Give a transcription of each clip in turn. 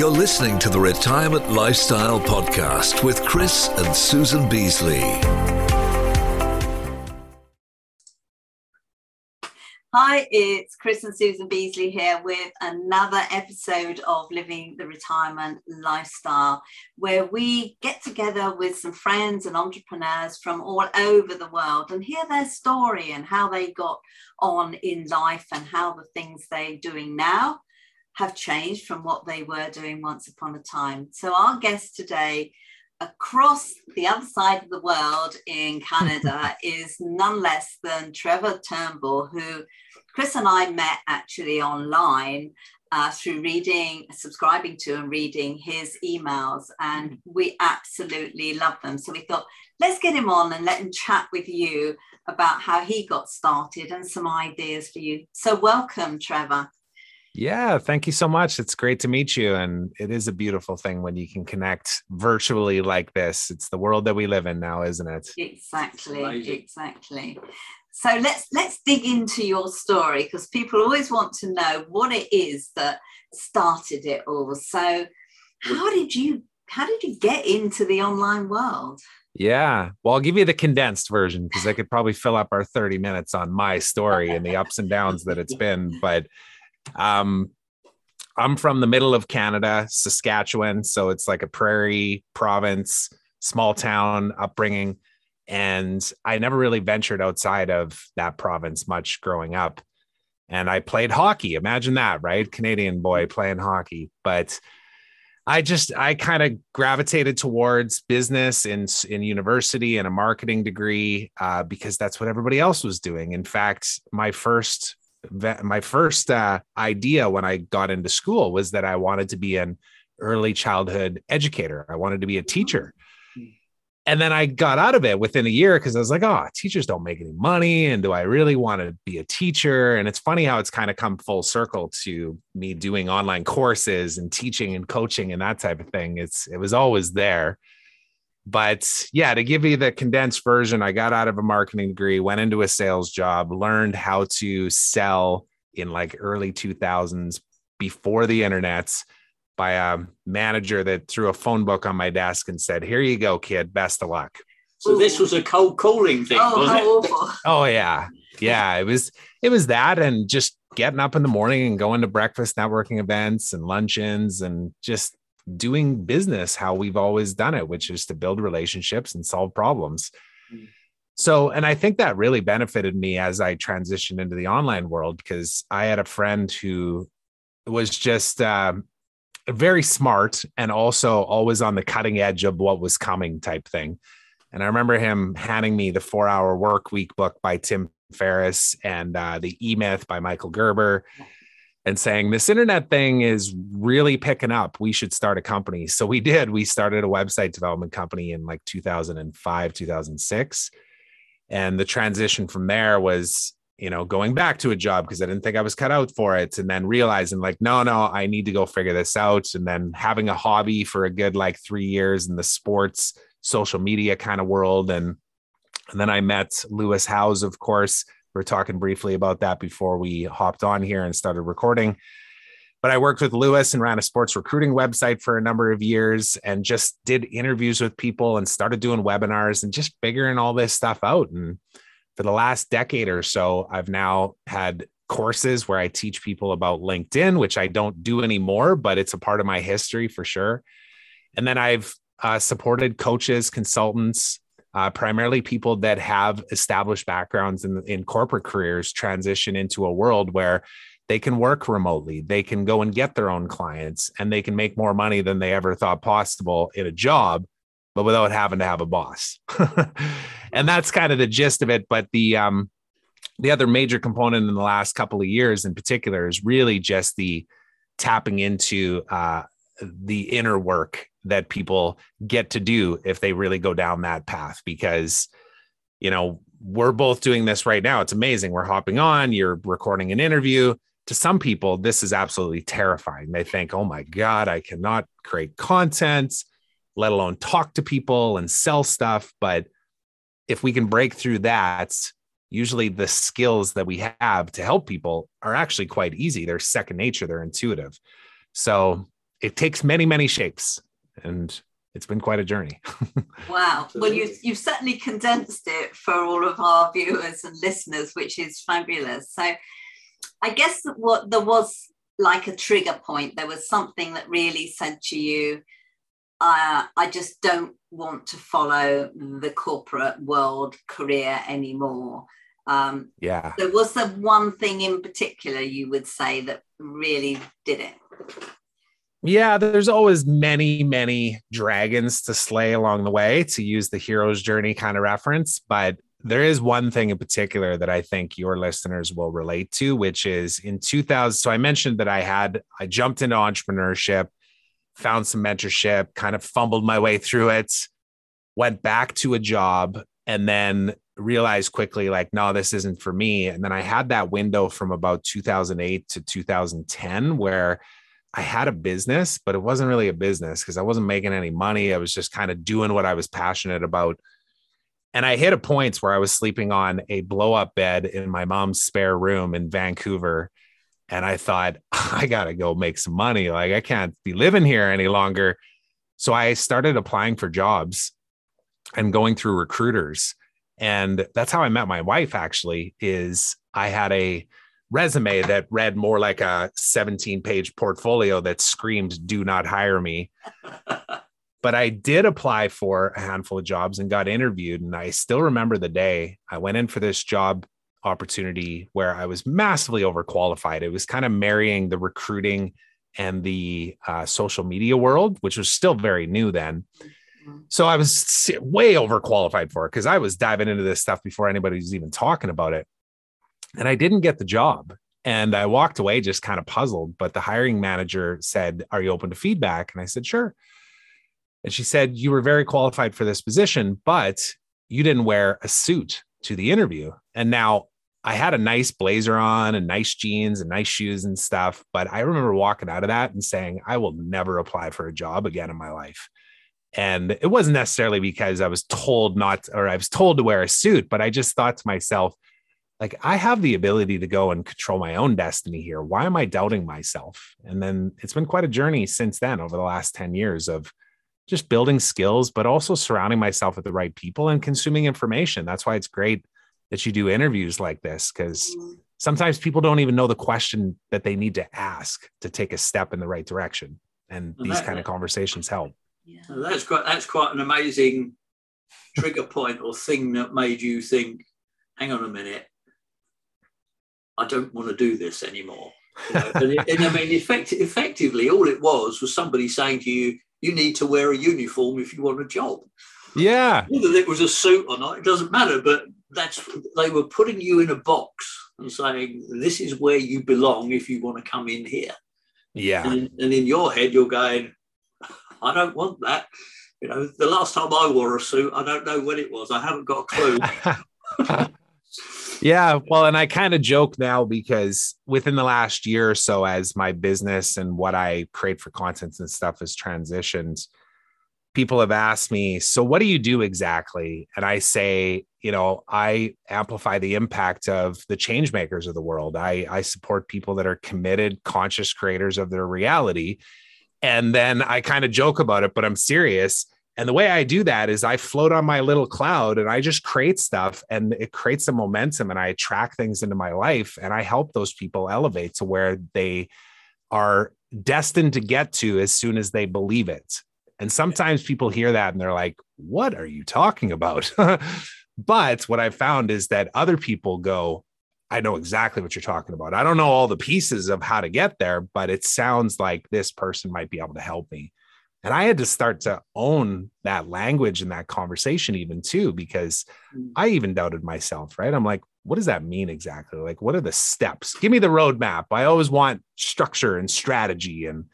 You're listening to the Retirement Lifestyle Podcast with Chris and Susan Beasley. Hi, it's Chris and Susan Beasley here with another episode of Living the Retirement Lifestyle, where we get together with some friends and entrepreneurs from all over the world and hear their story and how they got on in life and how the things they're doing now have changed from what they were doing once upon a time. So, our guest today, across the other side of the world in Canada, is none less than Trevor Turnbull, who Chris and I met actually online. Uh, through reading, subscribing to and reading his emails, and we absolutely love them. So we thought, let's get him on and let him chat with you about how he got started and some ideas for you. So, welcome, Trevor. Yeah, thank you so much. It's great to meet you. And it is a beautiful thing when you can connect virtually like this. It's the world that we live in now, isn't it? Exactly. Exactly. So let's let's dig into your story because people always want to know what it is that started it all. So how did you how did you get into the online world? Yeah. Well, I'll give you the condensed version because I could probably fill up our 30 minutes on my story and the ups and downs that it's been. But um, I'm from the middle of Canada, Saskatchewan. So it's like a prairie province, small town upbringing. And I never really ventured outside of that province much growing up. And I played hockey. Imagine that, right? Canadian boy playing hockey. But I just I kind of gravitated towards business in in university and a marketing degree uh, because that's what everybody else was doing. In fact, my first my first uh, idea when I got into school was that I wanted to be an early childhood educator. I wanted to be a teacher. And then I got out of it within a year because I was like, oh, teachers don't make any money. And do I really want to be a teacher? And it's funny how it's kind of come full circle to me doing online courses and teaching and coaching and that type of thing. It's it was always there but yeah, to give you the condensed version, I got out of a marketing degree, went into a sales job, learned how to sell in like early 2000s before the internet by a manager that threw a phone book on my desk and said, Here you go, kid. Best of luck. So this was a cold calling thing, oh, was it? Oh yeah. Yeah. It was it was that and just getting up in the morning and going to breakfast networking events and luncheons and just doing business how we've always done it, which is to build relationships and solve problems. Mm. So, and I think that really benefited me as I transitioned into the online world because I had a friend who was just um, very smart and also always on the cutting edge of what was coming type thing. And I remember him handing me the four hour work week book by Tim Ferriss and uh, the E Myth by Michael Gerber and saying this internet thing is really picking up. We should start a company. So we did. We started a website development company in like 2005 2006 and the transition from there was you know going back to a job because i didn't think i was cut out for it and then realizing like no no i need to go figure this out. And then having a hobby for a good like three years in the sports social media kind of world. And and then i met lewis howes of course we were talking briefly about that before we hopped on here and started recording. But I worked with Lewis and ran a sports recruiting website for a number of years and just did interviews with people and started doing webinars and just figuring all this stuff out. And for the last decade or so, I've now had courses where I teach people about LinkedIn, which I don't do anymore, but it's a part of my history for sure. And then I've uh, supported coaches, consultants, uh, primarily people that have established backgrounds in, in corporate careers transition into a world where they can work remotely they can go and get their own clients and they can make more money than they ever thought possible in a job but without having to have a boss. And that's kind of the gist of it but the um the other major component in the last couple of years in particular is really just the tapping into uh, the inner work that people get to do if they really go down that path because you know we're both doing this right now. It's amazing. We're hopping on you're recording an interview. To some people this is absolutely terrifying. They think oh my god i cannot create content let alone talk to people and sell stuff. But if we can break through that usually the skills that we have to help people are actually quite easy. They're second nature. They're intuitive. So it takes many, many shapes. And it's been quite a journey. wow. Well, you, you've certainly condensed it for all of our viewers and listeners, which is fabulous. So I guess what there was like a trigger point, there was something that really said to you, uh, I just don't want to follow the corporate world career anymore. Um, yeah. So, was there one thing in particular you would say that really did it? Yeah, there's always many, many dragons to slay along the way, to use the hero's journey kind of reference. But there is one thing in particular that I think your listeners will relate to, which is in 2000. So I mentioned that I had, I jumped into entrepreneurship, found some mentorship, kind of fumbled my way through it, went back to a job, and then realized quickly, like, no, this isn't for me. And then I had that window from about 2008 to 2010 where I had a business, but it wasn't really a business because I wasn't making any money. I was just kind of doing what I was passionate about. And I hit a point where I was sleeping on a blow up bed in my mom's spare room in Vancouver. And I thought, I got to go make some money. Like, I can't be living here any longer. So I started applying for jobs and going through recruiters. And that's how I met my wife, actually, is I had a resume that read more like a 17 page portfolio that screamed, do not hire me. but I did apply for a handful of jobs and got interviewed. And I still remember the day I went in for this job opportunity where I was massively overqualified. It was kind of marrying the recruiting and the uh, social media world, which was still very new then. Mm-hmm. So I was way overqualified for it because I was diving into this stuff before anybody was even talking about it and I didn't get the job. And I walked away just kind of puzzled. But the hiring manager said, Are you open to feedback? And I said, Sure. And she said, You were very qualified for this position, but you didn't wear a suit to the interview. And now I had a nice blazer on and nice jeans and nice shoes and stuff. But I remember walking out of that and saying, I will never apply for a job again in my life. And it wasn't necessarily because I was told not, or I was told to wear a suit, but I just thought to myself, like I have the ability to go and control my own destiny here. Why am I doubting myself? And then it's been quite a journey since then over the last 10 years of just building skills, but also surrounding myself with the right people and consuming information. That's why it's great that you do interviews like this because mm-hmm. sometimes people don't even know the question that they need to ask to take a step in the right direction. And, these that, kind of conversations help. Yeah. That's quite that's quite an amazing trigger point or thing that made you think, hang on a minute, I don't want to do this anymore. You know? and, it, and, I mean, effect, effectively, all it was was somebody saying to you, you need to wear a uniform if you want a job. Yeah. Whether it was a suit or not, it doesn't matter. But that's they were putting you in a box and saying, this is where you belong if you want to come in here. Yeah. And, and in your head, you're going, I don't want that. You know, the last time I wore a suit, I don't know when it was. I haven't got a clue. yeah well and i kind of joke now because within the last year or so as my business and what i create for content and stuff has transitioned people have asked me so what do you do exactly? And i say you know i amplify the impact of the change makers of the world. I i support people that are committed conscious creators of their reality. And then i kind of joke about it but i'm serious and the way I do that is I float on my little cloud and I just create stuff and it creates a momentum and I attract things into my life and I help those people elevate to where they are destined to get to as soon as they believe it. And sometimes people hear that and they're like, what are you talking about? but what I've found is that other people go, I know exactly what you're talking about. I don't know all the pieces of how to get there, but it sounds like this person might be able to help me. And I had to start to own that language and that conversation, even too, because mm. I even doubted myself, right? I'm like, what does that mean exactly? Like, what are the steps? Give me the roadmap. I always want structure and strategy. And,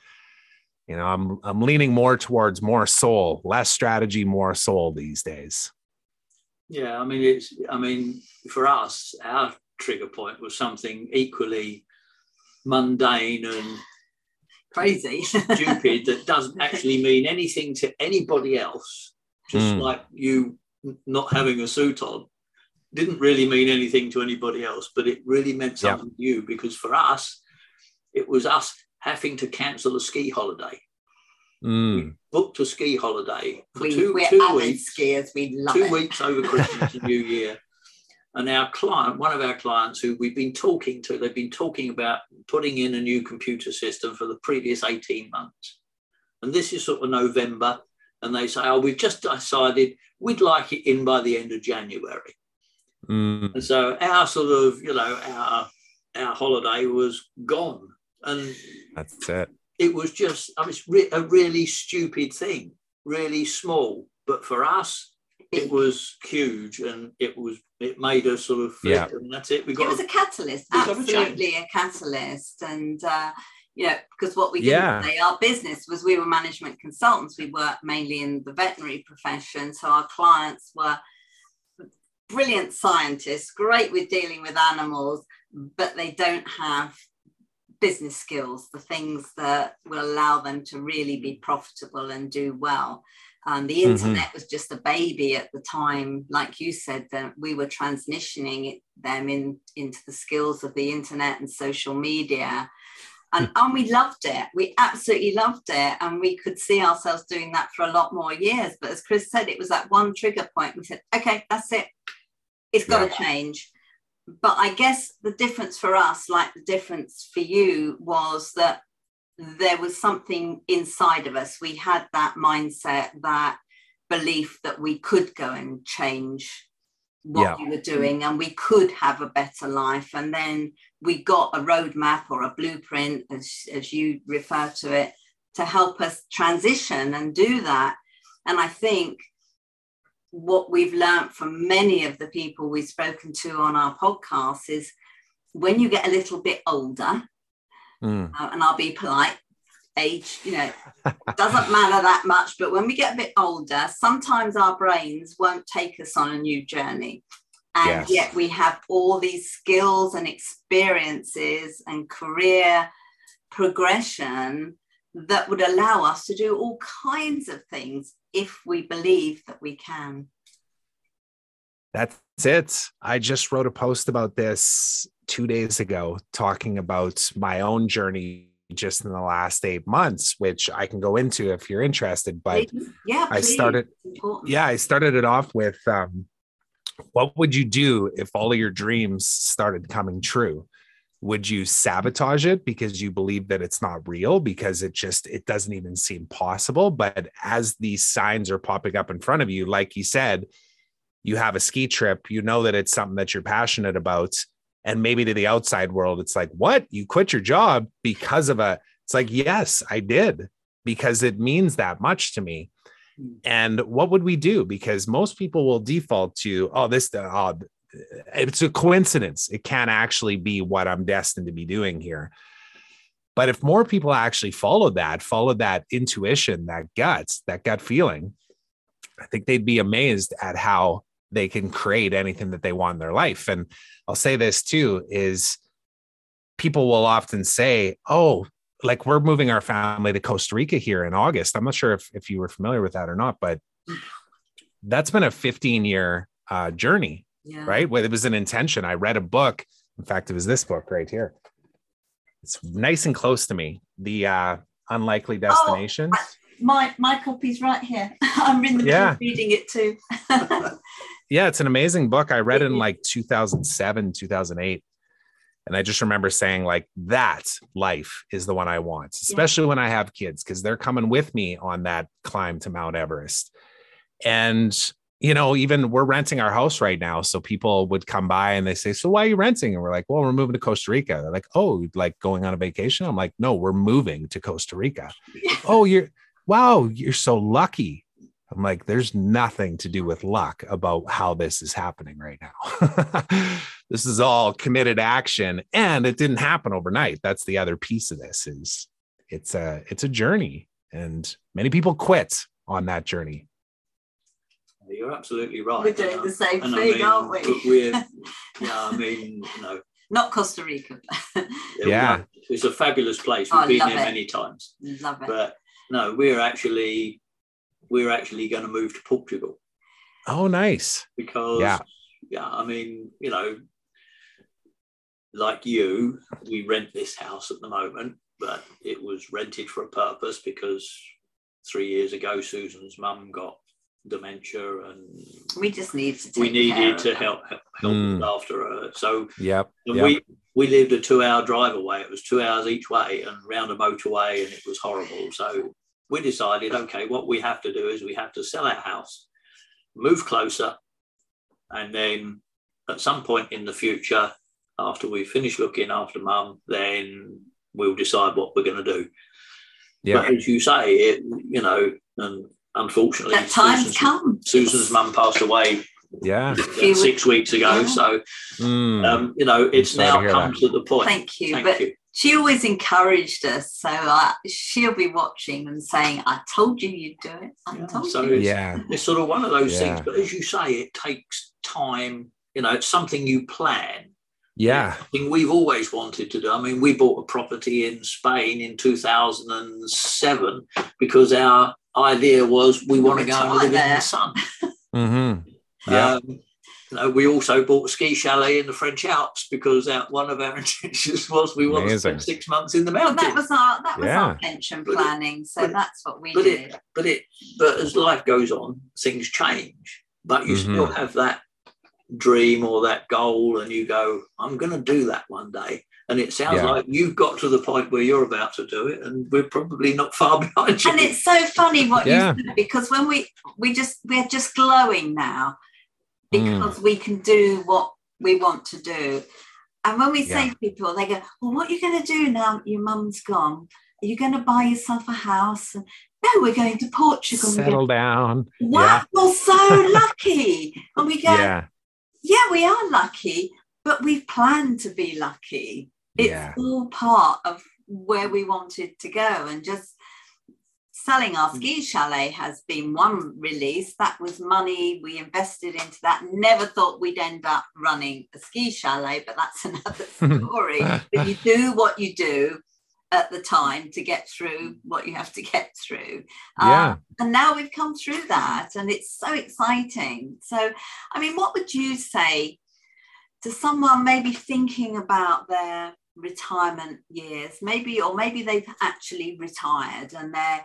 you know, I'm, I'm leaning more towards more soul, less strategy, more soul these days. Yeah. I mean, it's, I mean, for us, our trigger point was something equally mundane and crazy, stupid that doesn't actually mean anything to anybody else. Just mm. like you not having a suit on didn't really mean anything to anybody else, but it really meant something to you because for us, it was us having to cancel a ski holiday. Mm. booked a ski holiday for We, two, we're two weeks skiers. We love two it. weeks over Christmas and New Year. And our client, one of our clients who we've been talking to, they've been talking about putting in a new computer system for the previous 18 months. And this is sort of November. And they say, oh, we've just decided we'd like it in by the end of January. Mm. And so our sort of, you know, our our holiday was gone. And That's it. it was just, I mean, it's re- a really stupid thing, really small. But for us, it was huge and it was it made us sort of flip Yeah. and that's it we got it was a catalyst, We've absolutely a catalyst. And, uh, you know, because what we did Yeah. say, our business was we were management consultants. We worked mainly in the veterinary profession. So our clients were brilliant scientists, great with dealing with animals, but they don't have business skills, the things that will allow them to really be profitable and do well. Um, the Mhm. internet was just a baby at the time, like you said, that we were transitioning them in, into the skills of the internet and social media. And, and we loved it. We absolutely loved it. And we could see ourselves doing that for a lot more years. But as Chris said, it was that one trigger point. We said, okay, that's it. It's got to change. But I guess the difference for us, like the difference for you, was that there was something inside of us. We had that mindset, that belief that we could go and change what Yeah. we were doing and we could have a better life. And then we got a roadmap or a blueprint, as, as you refer to it, to help us transition and do that. And I think what we've learned from many of the people we've spoken to on our podcast is when you get a little bit older, Mm. uh, and I'll be polite, age, you know, doesn't matter that much. But when we get a bit older, sometimes our brains won't take us on a new journey. And Yes. yet we have all these skills and experiences and career progression that would allow us to do all kinds of things if we believe that we can. That's it. I just wrote a post about this two days ago, talking about my own journey just in the last eight months, which I can go into if you're interested. But Please. yeah, I started- yeah, I started it off with um, what would you do if all of your dreams started coming true? Would you sabotage it because you believe that it's not real because it just it doesn't even seem possible? But as these signs are popping up in front of you, like you said, you have a ski trip, you know that it's something that you're passionate about. And maybe to the outside world, it's like, what? You quit your job because of a, it's like, yes, I did, because it means that much to me. And what would we do? Because most people will default to, oh, this, oh, it's a coincidence. It can't actually be what I'm destined to be doing here. But if more people actually followed that, followed that intuition, that guts, that gut feeling, I think they'd be amazed at how they can create anything that they want in their life. And I'll say this too is people will often say, oh, like we're moving our family to Costa Rica here in August. I'm not sure if, if you were familiar with that or not, but that's been a 15 year uh, journey, Yeah. right? Well, it was an intention. I read a book. In fact, it was this book right here. It's nice and close to me. The uh, Unlikely Destinations. My my copy's right here. I'm in the middle Yeah. of reading it too. yeah, it's an amazing book. I read it in like 2007, 2008. And I just remember saying, like, that life is the one I want, especially when I have kids, because they're coming with me on that climb to Mount Everest. And, you know, even we're renting our house right now. So people would come by and they say, So why are you renting? And we're like, Well, we're moving to Costa Rica. They're like, Oh, like going on a vacation? I'm like, No, we're moving to Costa Rica. oh, you're, wow, you're so lucky. I'm like, there's nothing to do with luck about how this is happening right now. this is all committed action and it didn't happen overnight. That's the other piece of this is it's a it's a journey and many people quit on that journey. You're absolutely right. We're doing the same And I thing, mean, aren't we? We're, yeah, I mean, you know, Not Costa Rica. Yeah. it's a fabulous place. Oh, We've been there it. many times, Love it. but no, we're actually we're actually going to move to Portugal Oh, nice. because Yeah. yeah, I mean, you know, like you, we rent this house at the moment, but it was rented for a purpose because three years ago, Susan's mum got dementia, and we just need to. we needed to help help, help Mm. after her. So yeah yep. we we lived a two-hour drive away. It was two hours each way, and round a motorway, and it was horrible. So we decided, okay, what we have to do is we have to sell our house, move closer, and then at some point in the future, after we finish looking after mum, then we'll decide what we're going to do. yeah. But as you say, it you know, and unfortunately, That time's Susan's, come. Susan's mum passed away Yeah. uh, six weeks ago. Yeah. So Mm. um, you know, it's now hear come that. to the point. Thank you. Thank but you. She always encouraged us. So uh, she'll be watching and saying, I told you you'd do it. I Yeah, told so you. it's- yeah. It's sort of one of those Yeah. things. But as you say, it takes time. You know, it's something you plan. Yeah. Thing we've always wanted to do. I mean, we bought a property in Spain in 2007 because our idea was we want to go and Retire live in the sun. Mm-hmm. Yeah. Um, you know, we also bought a ski chalet in the French Alps because our, one of our intentions was we wanted to spend six months in the Well, mountains. that was our that was Yeah. our pension But it- planning. So but- that's what we but did. it, but it, but as life goes on, things change. But you Mhm. still have that dream or that goal, and you go, "I'm going to do that one day." And it sounds Yeah. like you've got to the point where you're about to do it, and we're probably not far behind you. and it's so funny what Yeah. you said because when we we just we're just glowing now Mm. because we can do what we want to do. And when we say to people they go well what are you going to do now your mum's gone? Are you going to buy yourself a house? And, no we're going to portugal. We go, Settle down. wow We're so lucky. And we go Yeah. yeah we are lucky but we've planned to be lucky. It's Yeah. all part of where we wanted to go. And just selling our ski chalet has been one release. That was money we invested into that. Never thought we'd end up running a ski chalet but that's another story. But you do what you do at the time to get through what you have to get through. Yeah. Um, and now we've come through that and it's so exciting. So i mean what would you say to someone maybe thinking about their retirement years maybe or maybe they've actually retired and they're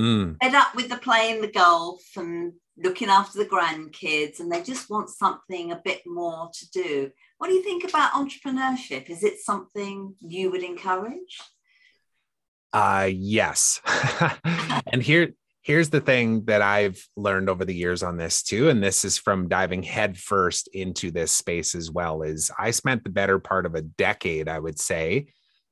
Mm. fed up with the playing the golf and looking after the grandkids and they just want something a bit more to do what do you think about entrepreneurship is it something you would encourage Uh yes. and here here's the thing that I've learned over the years on this too and this is from diving headfirst into this space as well is I spent the better part of a decade I would say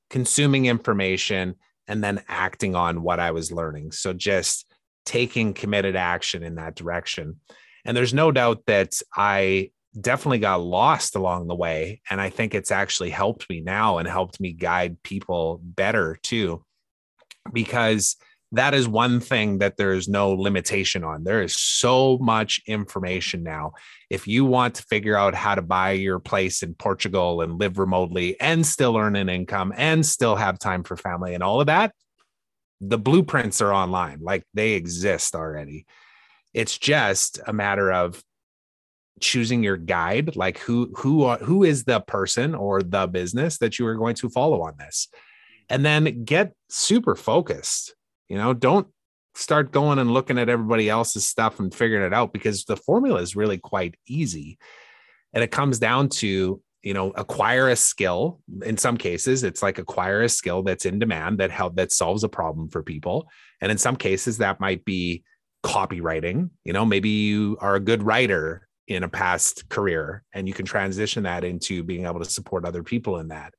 consuming information and then acting on what I was learning. So just taking committed action in that direction. And there's no doubt that I definitely got lost along the way. And I think it's actually helped me now and helped me guide people better too. Because that is one thing that there's no limitation on. There is so much information now. If you want to figure out how to buy your place in Portugal and live remotely and still earn an income and still have time for family and all of that, the blueprints are online, like they exist already. It's just a matter of choosing your guide, like who who are, who is the person or the business that you are going to follow on this, and then get super focused. You know, don't start going and looking at everybody else's stuff and figuring it out because the formula is really quite easy, and it comes down to you know acquire a skill. In some cases it's like acquire a skill that's in demand that help that solves a problem for people. And in some cases that might be copywriting. You know maybe you are a good writer in a past career and you can transition that into being able to support other people in that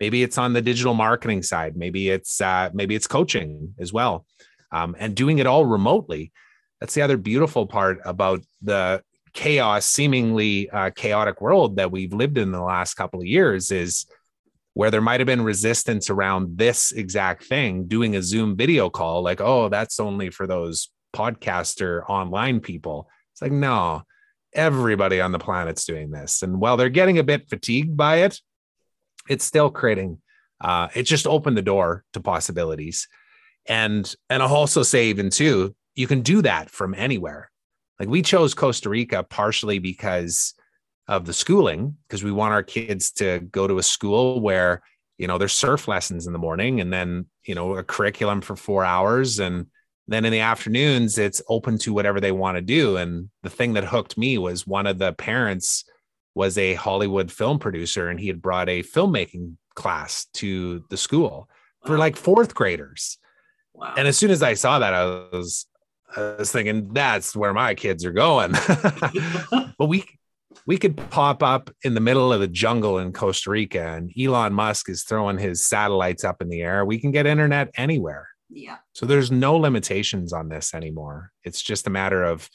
maybe it's on the digital marketing side. Maybe it's uh, maybe it's coaching as well. Um, and doing it all remotely that's the other beautiful part about the chaos seemingly uh, chaotic world that we've lived in the last couple of years is where there might have been resistance around this exact thing doing a zoom video call like oh that's only for those podcaster online people. It's like no everybody on the planet's doing this. And while they're getting a bit fatigued by it it's still creating uh, it just opened the door to possibilities. And and i'll also say even too you can do that from anywhere. Like we chose costa rica partially because of the schooling because we want our kids to go to a school where you know there's surf lessons in the morning and then you know a curriculum for four hours. And Then in the afternoons, it's open to whatever they want to do. And the thing that hooked me was one of the parents was a Hollywood film producer and he had brought a filmmaking class to the school for like fourth graders. Wow. And as soon as I saw that, I was I was thinking that's where my kids are going. but we we could pop up in the middle of the jungle in Costa Rica and Elon Musk is throwing his satellites up in the air. We can get internet anywhere. Yeah. So there's no limitations on this anymore. It's just a matter of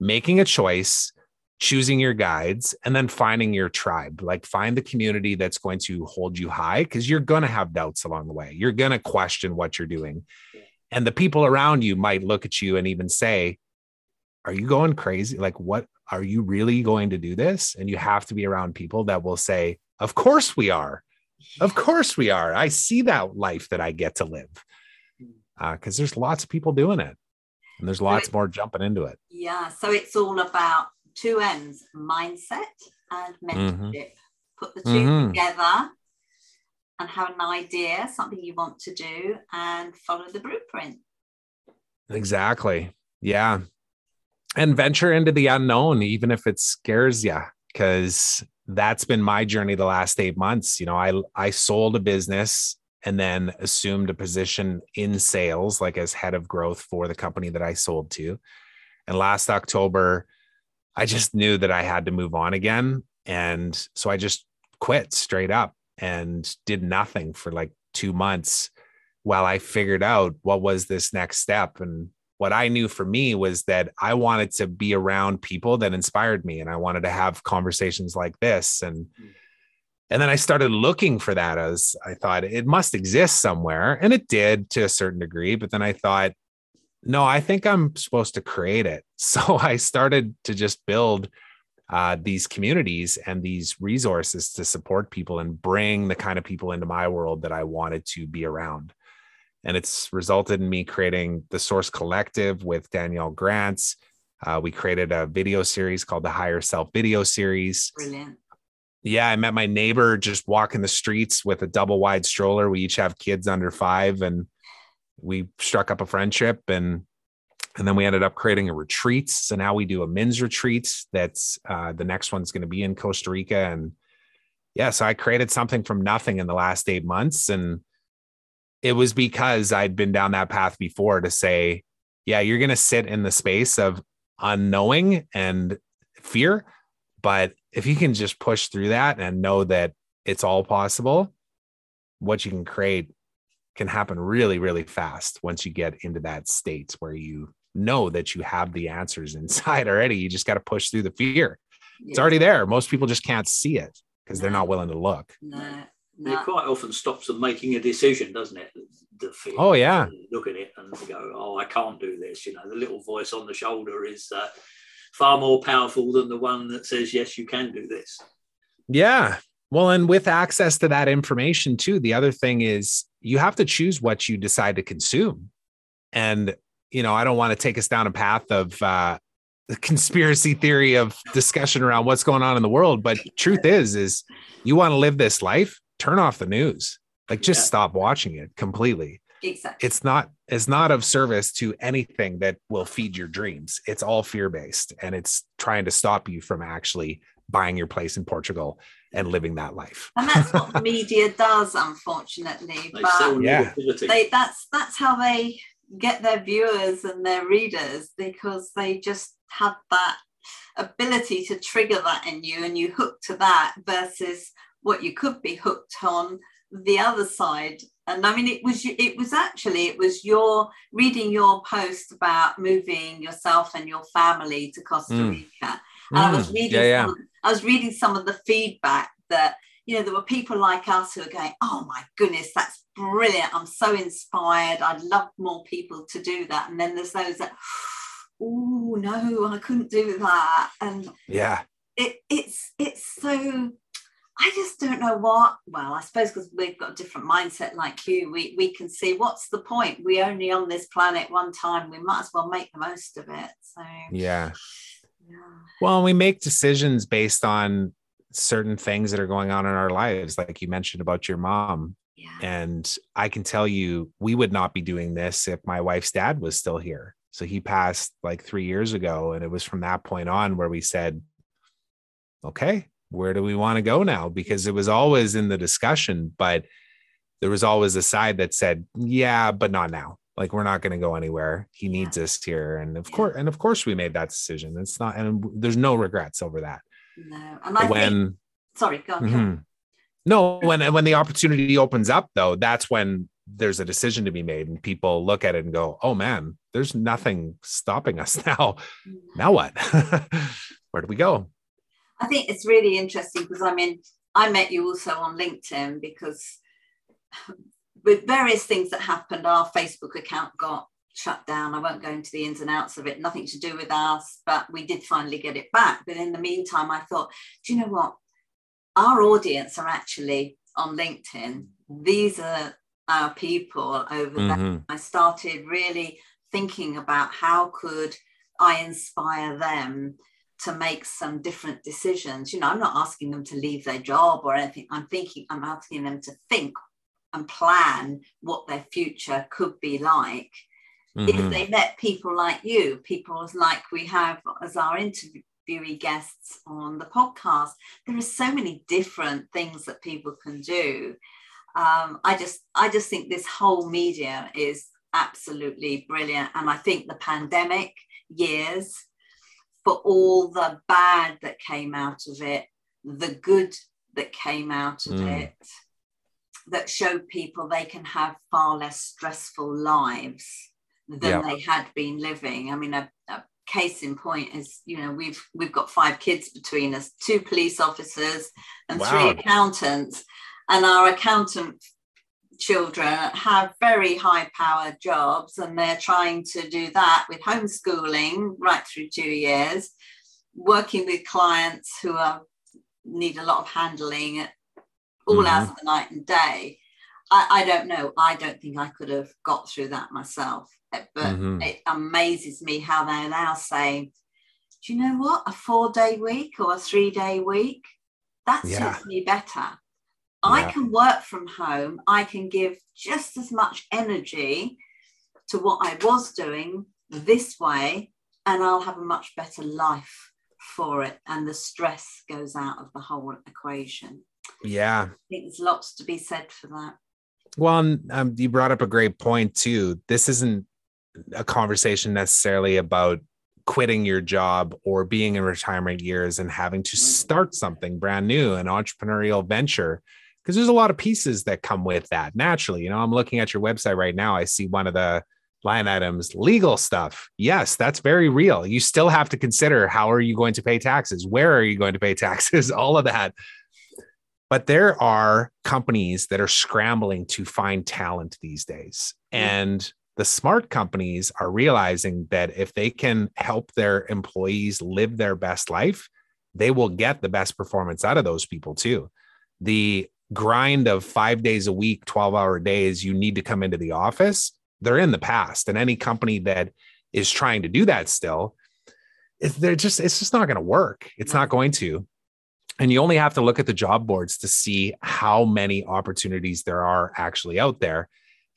making a choice, choosing your guides, and then finding your tribe. Like find the community that's going to hold you high because you're going to have doubts along the way. You're going to question what you're doing. And the people around you might look at you and even say, Are you going crazy? Like, what are you really going to do this? And you have to be around people that will say, Of course we are. Of course we are. I see that life that I get to live hmm. uh, because there's lots of people doing it and there's lots more jumping into it. Yeah. So it's all about two ends mindset and Mm-hmm. mentorship. Put the 2 Mhm. together and have an idea, something you want to do, and follow the blueprint. Exactly. Yeah. And venture into the unknown, even if it scares you, because that's been my journey the last eight months. You know, I I sold a business and then assumed a position in sales, like as head of growth for the company that I sold to. And last October, I just knew that I had to move on again. And so I just quit straight up and did nothing for like two months while I figured out what was this next step. And what I knew for me was that I wanted to be around people that inspired me and I wanted to have conversations like this. And and then I started looking for that as I thought it must exist somewhere. And it did to a certain degree. But then I thought, no, I think I'm supposed to create it. So I started to just build uh, these communities and these resources to support people and bring the kind of people into my world that I wanted to be around. And it's resulted in me creating the Source Collective with Danielle Grants. Uh, we created a video series called the Higher Self Video Series. Brilliant. Yeah, I met my neighbor just walking the streets with a double wide stroller. We each have kids under five, and we struck up a friendship and and then we ended up creating a retreat. So now we do a men's retreat. That's uh, the next one's going to be in Costa Rica. And yeah, so I created something from nothing in the last eight months. And it was because I'd been down that path before to say, yeah, you're going to sit in the space of unknowing and fear. But if you can just push through that and know that it's all possible, what you can create can happen really, really fast once you get into that state where you know that you have the answers inside already. You just got to push through the fear. It's already there. Most people just can't see it because they're not willing to look. No, It quite often stops them making a decision, doesn't it? The fear. Oh, yeah. Look at it and go, "Oh, I can't do this." You know, the little voice on the shoulder is uh, far more powerful than the one that says, "Yes, you can do this." Yeah. Well, and with access to that information too, the other thing is you have to choose what you decide to consume. And, you know, I don't want to take us down a path of uh, the conspiracy theory of discussion around what's going on in the world. But truth is, is you want to live this life, turn off the news. Like just Yeah. stop watching it completely. Exactly. It's not it's not of service to anything that will feed your dreams. It's all fear-based and it's trying to stop you from actually buying your place in Portugal and living that life. and that's what the media does, unfortunately. They But sell Yeah. they that's that's how they get their viewers and their readers because they just have that ability to trigger that in you and you hook to that versus what you could be hooked on the other side and i mean it was it was actually it was your reading your post about moving yourself and your family to costa Mm. rica and I was Mm, reading yeah, yeah. Some, I was reading some of the feedback that you know there were people like us who are going, oh my goodness, that's brilliant. I'm so inspired. I'd love more people to do that. And then there's those that, oh no, I couldn't do that. And Yeah. it it's it's so I just don't know what. Well, I suppose because we've got a different mindset like you, we we can see what's the point. We only on this planet one time. We might as well make the most of it. So Yeah. Yeah. Well, we make decisions based on certain things that are going on in our lives. Like you mentioned about your mom. Yeah. And I can tell you, we would not be doing this if my wife's dad was still here. So he passed like three years ago. And it was from that point on where we said, okay, where do we want to go now? Because it was always in the discussion, but there was always a side that said, yeah, but not now. Like we're not going to go anywhere. He needs us here. And of Yeah. course, and of course we made that decision. It's not, and there's no regrets over that. No. And I when think, sorry, go on. go on. Mhm. No, when when the opportunity opens up, though, that's when there's a decision to be made, and people look at it and go, "Oh man, there's nothing stopping us now. Now what? Where do we go?" I think it's really interesting because I mean, I met you also on LinkedIn because with various things that happened, our Facebook account got shut down. I won't go into the ins and outs of it, nothing to do with us, but we did finally get it back. But in the meantime, I thought, do you know what? Our audience are actually on LinkedIn. These are our people over there. Mhm. I started really thinking about how could I inspire them to make some different decisions. You know, I'm not asking them to leave their job or anything. I'm thinking, I'm asking them to think and plan what their future could be like if Mhm. they met people like you, people like we have as our interviewee guests on the podcast. There are so many different things that people can do. Um, I just, I just think this whole media is absolutely brilliant, and I think the pandemic years, for all the bad that came out of it, the good that came out of Mm. it, that showed people they can have far less stressful lives than Yeah. they had been living. I mean, a, a case in point is, you know, we've we've got five kids between us, two police officers and Wow. three accountants, and our accountant children have very high powered jobs and they're trying to do that with homeschooling right through two years working with clients who are need a lot of handling at all Mhm. hours of the night and day I, I don't know i don't think i could have got through that myself Eh, but Mhm. it amazes me how they're now saying do you know what a four day week or a three day week that Yeah. suits me better I can work from home. I can give just as much energy to what I was doing this way, and I'll have a much better life for it. And the stress goes out of the whole equation. Yeah. There's lots to be said for that. Well, um, you brought up a great point too. This isn't a conversation necessarily about quitting your job or being in retirement years and having to start something brand new, an entrepreneurial venture, because there's a lot of pieces that come with that naturally. You know, I'm looking at your website right now. I see one of the line items legal stuff. Yes, that's very real. You still have to consider how are you going to pay taxes? Where are you going to pay taxes? All of that. But there are companies that are scrambling to find talent these days. Hmm. And the smart companies are realizing that if they can help their employees live their best life, they will get the best performance out of those people too. The grind of five days a week, 12 hour days, you need to come into the office, they're in the past. And any company that is trying to do that still, it's, they're just, it's just not going to work. It's not going to. And you only have to look at the job boards to see how many opportunities there are actually out there.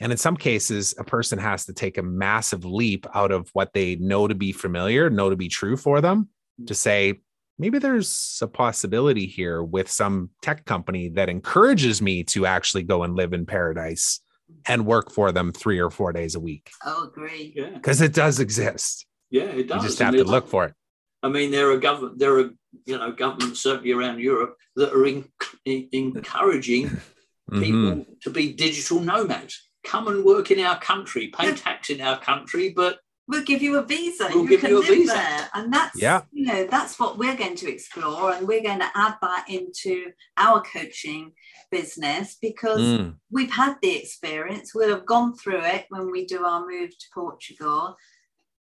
And in some cases, a person has to take a massive leap out of what they know to be familiar, know to be true for them, mm. to say, maybe there's a possibility here with some tech company that encourages me to actually go and live in paradise and work for them three or four days a week Oh, agree. Yeah, because it does exist. yeah, it does. You just And have to look for it. I mean, there are government, there are you know governments certainly around Europe that are in, in- encouraging people Mhm. to be digital nomads. Come and work in our country, pay Yeah. tax in our country, but We'll give you a visa. We'll you give can you a live visa. there. And that's, Yeah. you know, that's what we're going to explore. And we're going to add that into our coaching business because Mm. we've had the experience. We'll have gone through it when we do our move to Portugal.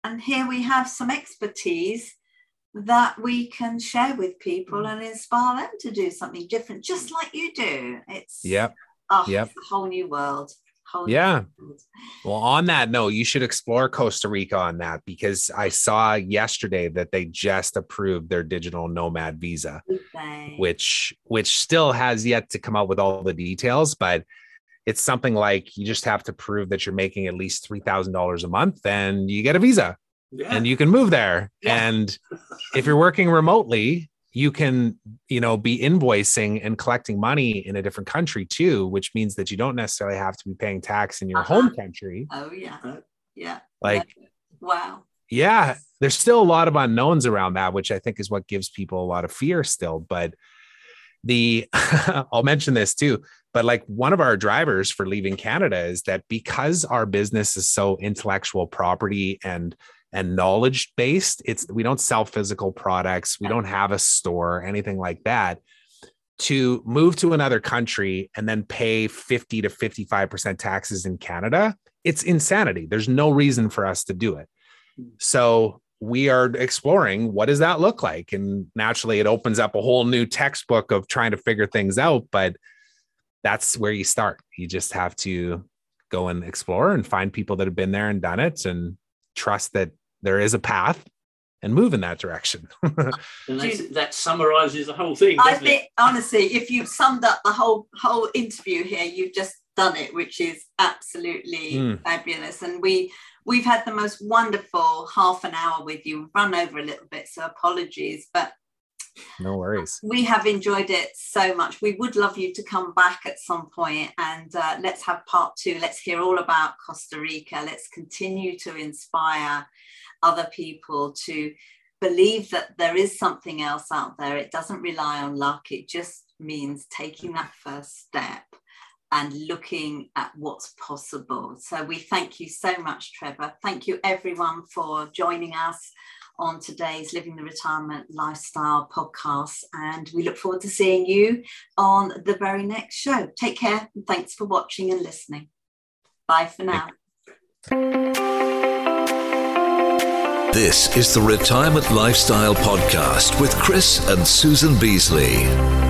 And here we have some expertise that we can share with people Mm. and inspire them to do something different, just like you do. It's Yep. oh, Yep. it's a whole new world. Whole new Yeah. world. Well, on that note, you should explore Costa Rica on that because I saw yesterday that they just approved their digital nomad visa, day. which which still has yet to come out with all the details, but it's something like you just have to prove that you're making at least $3,000 a month and you get a visa Yeah. and you can move there. Yeah. And if you're working remotely, you can, you know, be invoicing and collecting money in a different country too, which means that you don't necessarily have to be paying tax in your Uh-huh. home country. Oh yeah. Yeah. Like, Wow. yeah, there's still a lot of unknowns around that, which I think is what gives people a lot of fear still. But the, I'll mention this too, but like one of our drivers for leaving Canada is that because our business is so intellectual property and and knowledge based, it's we don't sell physical products, we don't have a store, anything like that. To move to another country and then pay 50 to 55% taxes in Canada, it's insanity. There's no reason for us to do it. So we are exploring what does that look like? And naturally, it opens up a whole new textbook of trying to figure things out. But that's where you start. You just have to go and explore and find people that have been there and done it and trust that there is a path and move in that direction. And that's, that summarizes the whole thing. I doesn't it? think honestly, if you've summed up the whole whole interview here, you've just done it, which is absolutely Mm. fabulous. And we we've had the most wonderful half an hour with you. We've run over a little bit, so apologies, but no worries. we have enjoyed it so much. We would love you to come back at some point and uh, let's have part two. Let's hear all about Costa Rica. Let's continue to inspire other people to believe that there is something else out there. It doesn't rely on luck, it just means taking that first step and looking at what's possible. So we thank you so much, Trevor. Thank you, everyone, for joining us on today's Living the Retirement Lifestyle podcast. And we look forward to seeing you on the very next show. Take care and thanks for watching and listening. Bye for now. This is the Retirement Lifestyle Podcast with Chris and Susan Beasley.